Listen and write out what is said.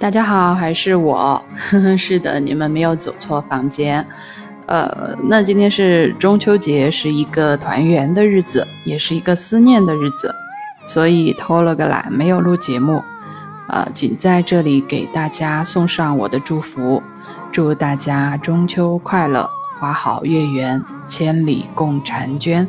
大家好，还是我。是的，你们没有走错房间。呃，那今天是中秋节，是一个团圆的日子，也是一个思念的日子，所以偷了个懒，没有录节目。呃，仅在这里给大家送上我的祝福，祝大家中秋快乐，花好月圆，千里共婵娟。